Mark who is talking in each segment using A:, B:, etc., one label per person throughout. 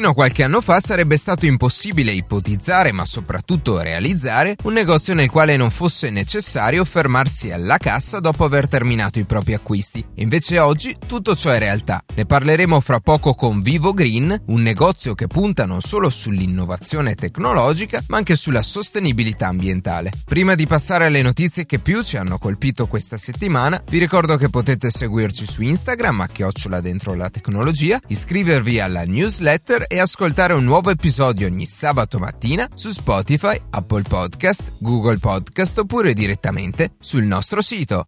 A: Fino a qualche anno fa sarebbe stato impossibile ipotizzare, ma soprattutto realizzare, un negozio nel quale non fosse necessario fermarsi alla cassa dopo aver terminato i propri acquisti. Invece oggi tutto ciò è realtà. Ne parleremo fra poco con Vivo Green, un negozio che punta non solo sull'innovazione tecnologica, ma anche sulla sostenibilità ambientale. Prima di passare alle notizie che più ci hanno colpito questa settimana, vi ricordo che potete seguirci su Instagram a chiocciola dentro la tecnologia, iscrivervi alla newsletter e ascoltare un nuovo episodio ogni sabato mattina su Spotify, Apple Podcast, Google Podcast oppure direttamente sul nostro sito.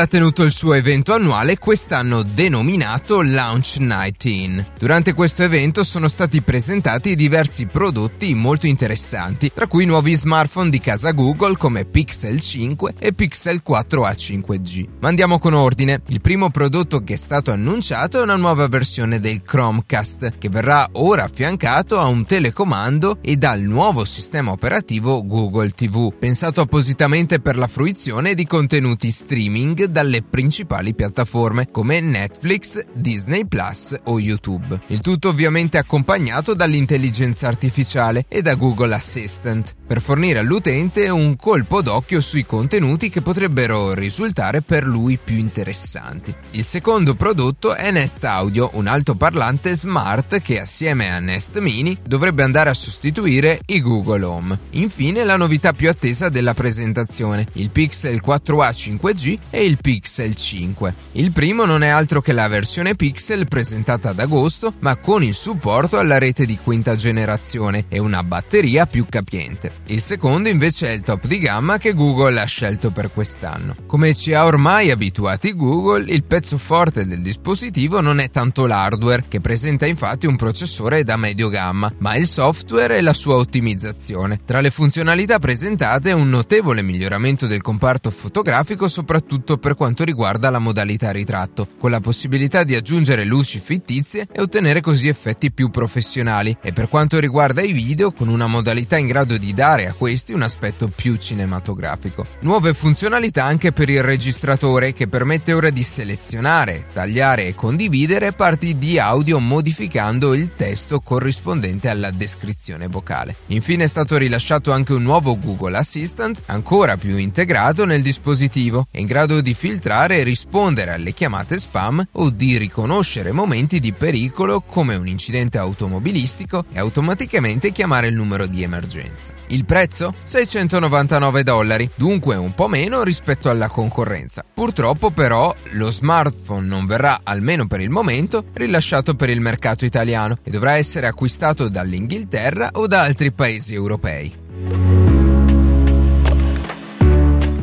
A: Ha tenuto il suo evento annuale quest'anno denominato Launch 19. Durante questo evento sono stati presentati diversi prodotti molto interessanti, tra cui nuovi smartphone di casa Google come Pixel 5 e Pixel 4a 5G. Ma andiamo con ordine. Il primo prodotto che è stato annunciato è una nuova versione del Chromecast, che verrà ora affiancato a un telecomando e dal nuovo sistema operativo Google TV, pensato appositamente per la fruizione di contenuti streaming dalle principali piattaforme come Netflix, Disney Plus o YouTube. Il tutto ovviamente accompagnato dall'intelligenza artificiale e da Google Assistant per fornire all'utente un colpo d'occhio sui contenuti che potrebbero risultare per lui più interessanti. Il secondo prodotto è Nest Audio, un altoparlante smart che assieme a Nest Mini dovrebbe andare a sostituire i Google Home. Infine la novità più attesa della presentazione, il Pixel 4a 5G e il Pixel 5. Il primo non è altro che la versione Pixel presentata ad agosto, ma con il supporto alla rete di quinta generazione e una batteria più capiente. Il secondo invece è il top di gamma che Google ha scelto per quest'anno. Come ci ha ormai abituati Google, il pezzo forte del dispositivo non è tanto l'hardware, che presenta infatti un processore da medio gamma, ma il software e la sua ottimizzazione. Tra le funzionalità presentate un notevole miglioramento del comparto fotografico soprattutto per quanto riguarda la modalità ritratto, con la possibilità di aggiungere luci fittizie e ottenere così effetti più professionali, e per quanto riguarda i video, con una modalità in grado di dare a questi un aspetto più cinematografico. Nuove funzionalità anche per il registratore che permette ora di selezionare, tagliare e condividere parti di audio modificando il testo corrispondente alla descrizione vocale. Infine è stato rilasciato anche un nuovo Google Assistant ancora più integrato nel dispositivo e in grado grado di filtrare e rispondere alle chiamate spam o di riconoscere momenti di pericolo come un incidente automobilistico e automaticamente chiamare il numero di emergenza. Il prezzo? 699 dollari, dunque un po' meno rispetto alla concorrenza. Purtroppo però lo smartphone non verrà, almeno per il momento, rilasciato per il mercato italiano e dovrà essere acquistato dall'Inghilterra o da altri paesi europei.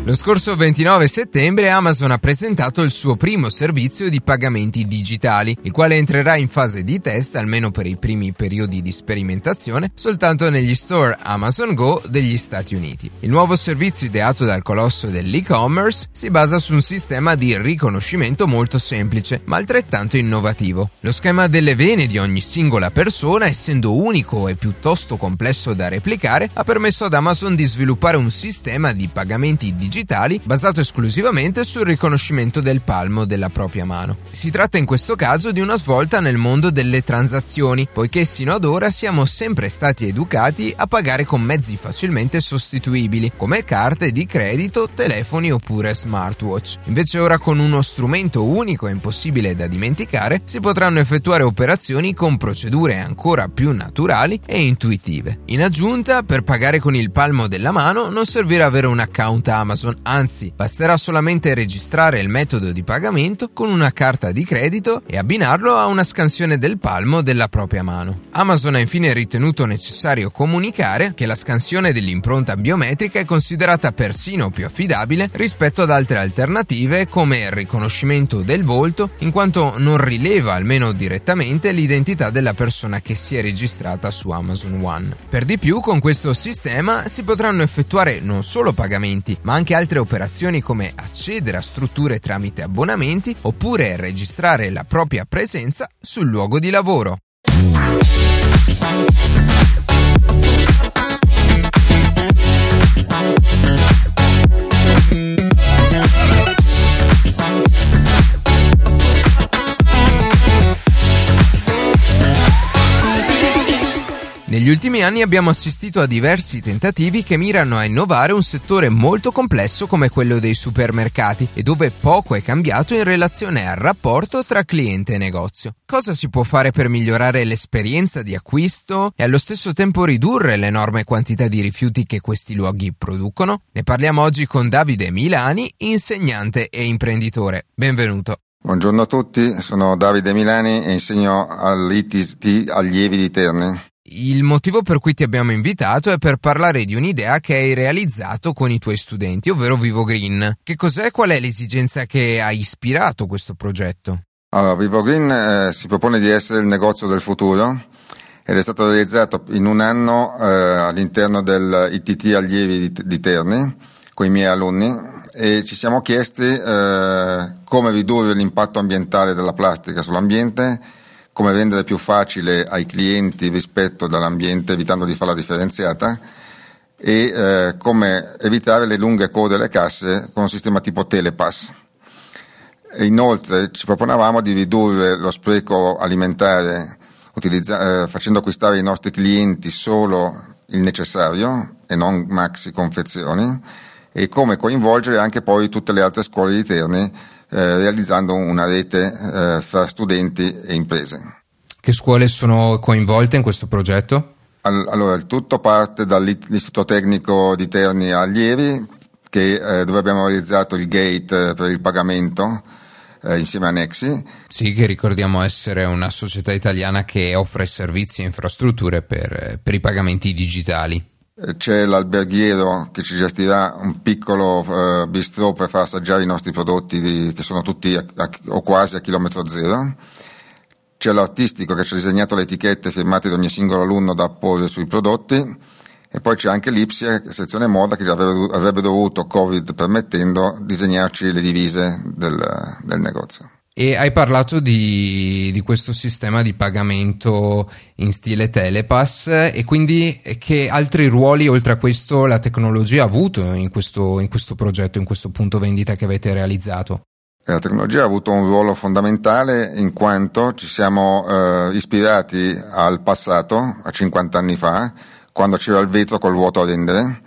A: Lo scorso 29 settembre Amazon ha presentato il suo primo servizio di pagamenti digitali, il quale entrerà in fase di test, almeno per i primi periodi di sperimentazione, soltanto negli store Amazon Go degli Stati Uniti. Il nuovo servizio ideato dal colosso dell'e-commerce si basa su un sistema di riconoscimento molto semplice, ma altrettanto innovativo. Lo schema delle vene di ogni singola persona, essendo unico e piuttosto complesso da replicare, ha permesso ad Amazon di sviluppare un sistema di pagamenti digitali digitali basato esclusivamente sul riconoscimento del palmo della propria mano. Si tratta in questo caso di una svolta nel mondo delle transazioni, poiché sino ad ora siamo sempre stati educati a pagare con mezzi facilmente sostituibili, come carte di credito, telefoni oppure smartwatch. Invece ora con uno strumento unico e impossibile da dimenticare, si potranno effettuare operazioni con procedure ancora più naturali e intuitive. In aggiunta, per pagare con il palmo della mano non servirà avere un account Amazon Amazon, anzi basterà solamente registrare il metodo di pagamento con una carta di credito e abbinarlo a una scansione del palmo della propria mano. Amazon ha infine ritenuto necessario comunicare che la scansione dell'impronta biometrica è considerata persino più affidabile rispetto ad altre alternative come il riconoscimento del volto, in quanto non rileva almeno direttamente l'identità della persona che si è registrata su Amazon One. Per di più, con questo sistema si potranno effettuare non solo pagamenti, ma anche altre operazioni come accedere a strutture tramite abbonamenti oppure registrare la propria presenza sul luogo di lavoro. Negli ultimi anni abbiamo assistito a diversi tentativi che mirano a innovare un settore molto complesso come quello dei supermercati e dove poco è cambiato in relazione al rapporto tra cliente e negozio. Cosa si può fare per migliorare l'esperienza di acquisto e allo stesso tempo ridurre l'enorme quantità di rifiuti che questi luoghi producono? Ne parliamo oggi con Davide Milani, insegnante e imprenditore. Benvenuto.
B: Buongiorno a tutti, sono Davide Milani e insegno all'ITT Allievi di Terni.
A: Il motivo per cui ti abbiamo invitato è per parlare di un'idea che hai realizzato con i tuoi studenti, ovvero Vivo Green. Che cos'è qual è l'esigenza che ha ispirato questo progetto?
B: Allora, Vivo Green eh, si propone di essere il negozio del futuro ed è stato realizzato in un anno eh, all'interno del ITT Allievi di, di Terni con i miei alunni e ci siamo chiesti eh, come ridurre l'impatto ambientale della plastica sull'ambiente come rendere più facile ai clienti rispetto dall'ambiente evitando di fare la differenziata e eh, come evitare le lunghe code alle casse con un sistema tipo Telepass. E inoltre ci proponevamo di ridurre lo spreco alimentare utilizza- eh, facendo acquistare ai nostri clienti solo il necessario e non maxi confezioni e come coinvolgere anche poi tutte le altre scuole di Terni realizzando una rete eh, fra studenti e imprese.
A: Che scuole sono coinvolte in questo progetto?
B: allora, il tutto parte dall'Istituto Tecnico di Terni Allievi, che, eh, dove abbiamo realizzato il gate per il pagamento eh, insieme a Nexi.
A: Sì, che ricordiamo essere una società italiana che offre servizi e infrastrutture per, per i pagamenti digitali.
B: Eh, c'è l'alberghiero che ci gestirà un piccolo uh, bistrò per far assaggiare i nostri prodotti di, che sono tutti a, a, o quasi a chilometro zero. C'è l'artistico che ci ha disegnato le etichette firmate di ogni singolo alunno da apporre sui prodotti. E poi c'è anche l'Ipsia, sezione moda, che avrebbe, avrebbe dovuto, Covid permettendo, disegnarci le divise del, del negozio.
A: E hai parlato di, di, questo sistema di pagamento in stile Telepass e quindi che altri ruoli oltre a questo la tecnologia ha avuto in questo, in questo progetto, in questo punto vendita che avete realizzato?
B: La tecnologia ha avuto un ruolo fondamentale in quanto ci siamo eh, ispirati al passato, a 50 anni fa, quando c'era il vetro col vuoto a rendere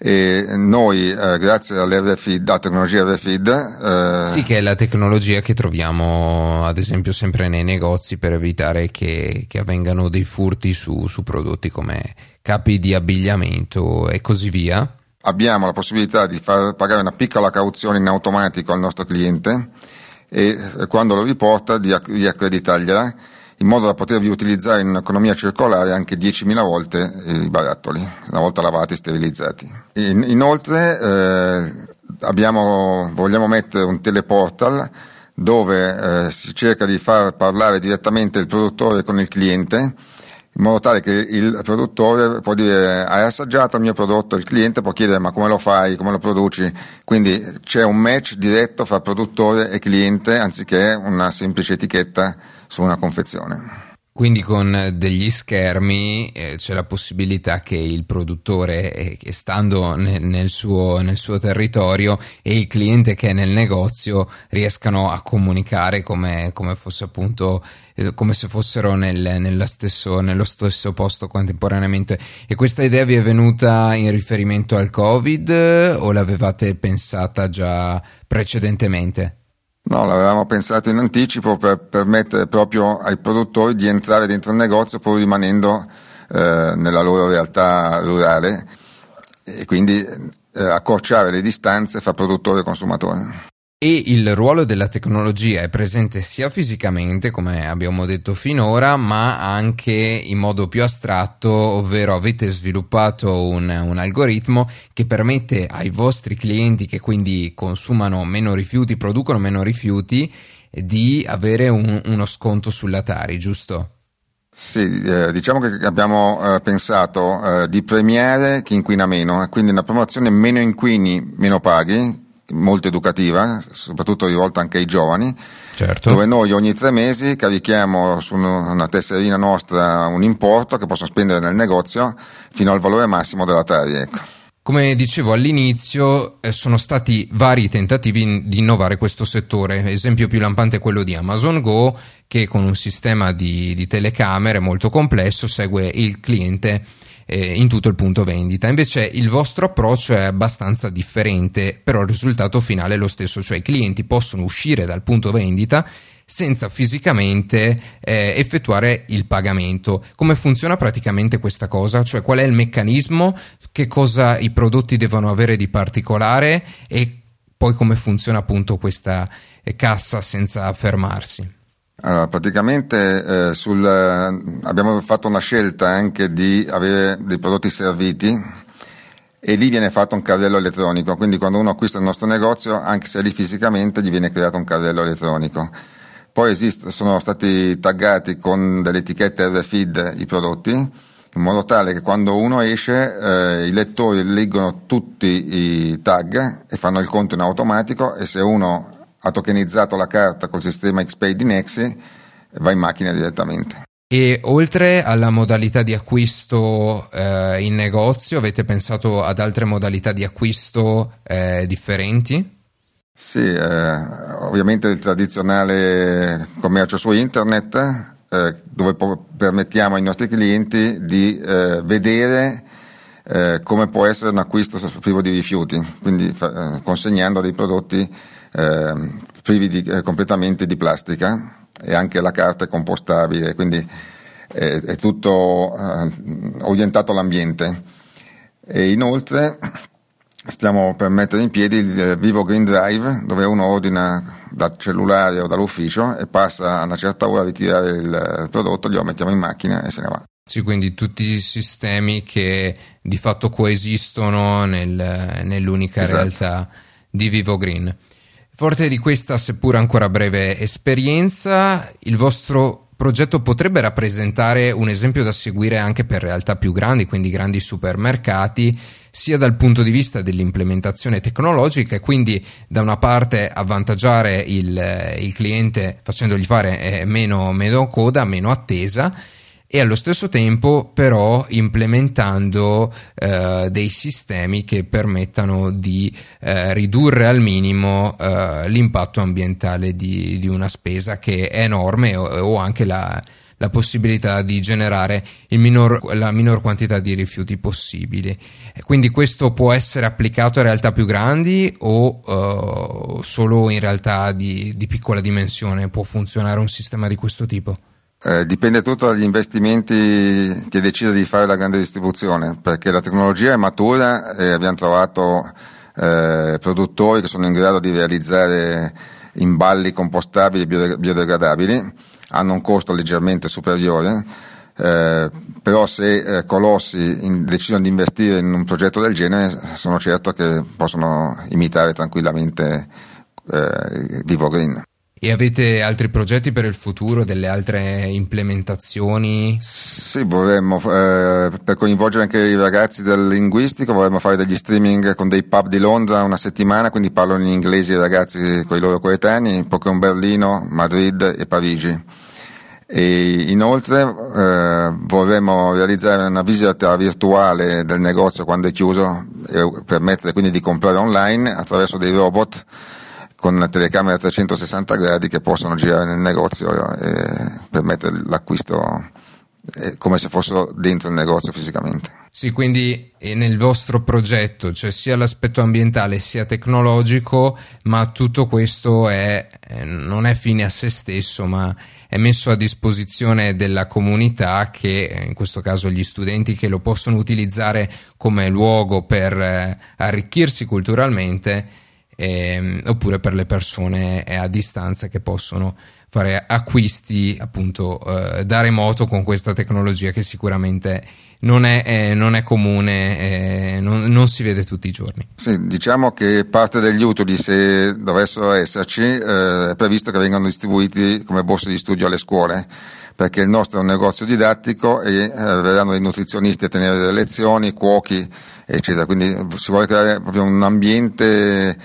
B: e noi eh, grazie all'RFID, alla tecnologia RFID
A: eh, sì che è la tecnologia che troviamo ad esempio sempre nei negozi per evitare che, che avvengano dei furti su, su prodotti come capi di abbigliamento e così via.
B: Abbiamo la possibilità di far pagare una piccola cauzione in automatico al nostro cliente e eh, quando lo riporta di, di accreditargliela in modo da potervi utilizzare in un'economia circolare anche 10.000 volte i barattoli, una volta lavati e sterilizzati. In, inoltre eh, abbiamo, vogliamo mettere un teleportal dove eh, si cerca di far parlare direttamente il produttore con il cliente in modo tale che il produttore può dire hai assaggiato il mio prodotto, il cliente può chiedere ma come lo fai, come lo produci, quindi c'è un match diretto fra produttore e cliente anziché una semplice etichetta su una confezione.
A: Quindi con degli schermi eh, c'è la possibilità che il produttore, eh, stando nel, nel, suo, nel, suo, territorio, e il cliente che è nel negozio riescano a comunicare come, come fosse appunto eh, come se fossero nel, stesso, nello stesso posto contemporaneamente. E questa idea vi è venuta in riferimento al Covid o l'avevate pensata già precedentemente?
B: No, l'avevamo pensato in anticipo per permettere proprio ai produttori di entrare dentro il negozio pur rimanendo eh, nella loro realtà rurale e quindi eh, accorciare le distanze fra produttore e consumatore.
A: E il ruolo della tecnologia è presente sia fisicamente, come abbiamo detto finora, ma anche in modo più astratto, ovvero avete sviluppato un, un, algoritmo che permette ai vostri clienti, che quindi consumano meno rifiuti, producono meno rifiuti, di avere un, uno sconto sulla Tari, giusto?
B: Sì, eh, diciamo che abbiamo eh, pensato eh, di premiare chi inquina meno, quindi una promozione meno inquini, meno paghi, molto educativa, soprattutto rivolta anche ai giovani, certo. dove noi ogni tre mesi carichiamo su una tesserina nostra un importo che possono spendere nel negozio fino al valore massimo della Tari. Ecco.
A: Come dicevo all'inizio, eh, sono stati vari tentativi di innovare questo settore. Esempio più lampante è quello di Amazon Go, che con un sistema di, di telecamere molto complesso segue il cliente eh, in tutto il punto vendita. Invece il vostro approccio è abbastanza differente, però il risultato finale è lo stesso, cioè i clienti possono uscire dal punto vendita senza fisicamente eh, effettuare il pagamento. Come funziona praticamente questa cosa? Cioè qual è il meccanismo, che cosa i prodotti devono avere di particolare e poi come funziona appunto questa eh, cassa senza fermarsi?
B: Allora, praticamente eh, sul, abbiamo fatto una scelta anche di avere dei prodotti serviti e lì viene fatto un carrello elettronico, quindi quando uno acquista il nostro negozio, anche se è lì fisicamente, gli viene creato un carrello elettronico. Poi esiste, sono stati taggati con delle etichette RFID i prodotti, in modo tale che quando uno esce eh, i lettori leggono tutti i tag e fanno il conto in automatico e se uno ha tokenizzato la carta col sistema XPay di Nexi, va in macchina direttamente.
A: E oltre alla modalità di acquisto eh, in negozio, avete pensato ad altre modalità di acquisto eh, differenti?
B: Sì, eh, ovviamente il tradizionale commercio su internet, eh, dove po- permettiamo ai nostri clienti di eh, vedere eh, come può essere un acquisto privo di rifiuti, quindi fa- consegnando dei prodotti eh, privi di, eh, completamente di plastica e anche la carta è compostabile, quindi è, è tutto eh, orientato all'ambiente. E inoltre stiamo per mettere in piedi il Vivo Green Drive dove uno ordina dal cellulare o dall'ufficio e passa a una certa ora a ritirare il prodotto, glielo mettiamo in macchina e se ne va.
A: Sì, quindi tutti i sistemi che di fatto coesistono nel, nell'unica esatto. realtà di Vivo Green. Forte di questa, seppur ancora breve esperienza, il vostro progetto potrebbe rappresentare un esempio da seguire anche per realtà più grandi, quindi grandi supermercati, sia dal punto di vista dell'implementazione tecnologica e quindi da una parte avvantaggiare il, il cliente facendogli fare eh, meno, meno coda, meno attesa e allo stesso tempo però implementando eh, dei sistemi che permettano di eh, ridurre al minimo eh, l'impatto ambientale di, di, una spesa che è enorme o, o anche la, la, possibilità di generare minor, la minor quantità di rifiuti possibili. Quindi questo può essere applicato a realtà più grandi o uh, solo in realtà di, di piccola dimensione può funzionare un sistema di questo tipo?
B: Eh, dipende tutto dagli investimenti che decide di fare la grande distribuzione, perché la tecnologia è matura e abbiamo trovato eh, produttori che sono in grado di realizzare imballi compostabili e biodegradabili, hanno un costo leggermente superiore, eh, però se eh, colossi in, decidono di investire in un progetto del genere sono certo che possono imitare tranquillamente eh, Vivo Green.
A: E avete altri progetti per il futuro, delle altre implementazioni?
B: Sì, vorremmo, eh, per coinvolgere anche i ragazzi del linguistico, vorremmo fare degli streaming con dei pub di Londra una settimana, quindi parlano in inglese i ragazzi con i loro coetanei, Pokémon Berlino, Madrid e Parigi. E inoltre eh, vorremmo realizzare una visita virtuale del negozio quando è chiuso e permettere quindi di comprare online attraverso dei robot con una telecamera a 360 gradi che possono girare nel negozio e permettere l'acquisto come se fossero dentro il negozio fisicamente.
A: Sì, quindi nel vostro progetto c'è sia l'aspetto ambientale sia tecnologico, ma tutto questo è, non è fine a se stesso, ma è messo a disposizione della comunità che, in questo caso gli studenti, che lo possono utilizzare come luogo per eh, arricchirsi culturalmente, eh, oppure per le persone a distanza che possono fare acquisti appunto eh, da remoto con questa tecnologia che sicuramente non è, eh, non è comune, eh, non, non, si vede tutti i giorni.
B: Sì, diciamo che parte degli utili, se dovessero esserci, eh, è previsto che vengano distribuiti come borse di studio alle scuole, perché il nostro è un negozio didattico e eh, verranno dei nutrizionisti a tenere delle lezioni, cuochi, eccetera. Quindi si vuole creare proprio un ambiente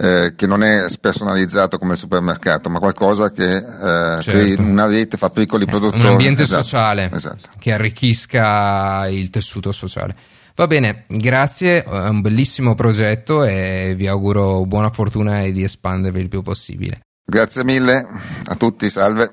B: eh, che non è spersonalizzato come il supermercato, ma qualcosa che eh, certo. una rete, fa piccoli produttori.
A: Un ambiente esatto. sociale esatto. che arricchisca il tessuto sociale. Va bene, grazie, è un bellissimo progetto e vi auguro buona fortuna e di espandervi il più possibile.
B: Grazie mille a tutti, salve.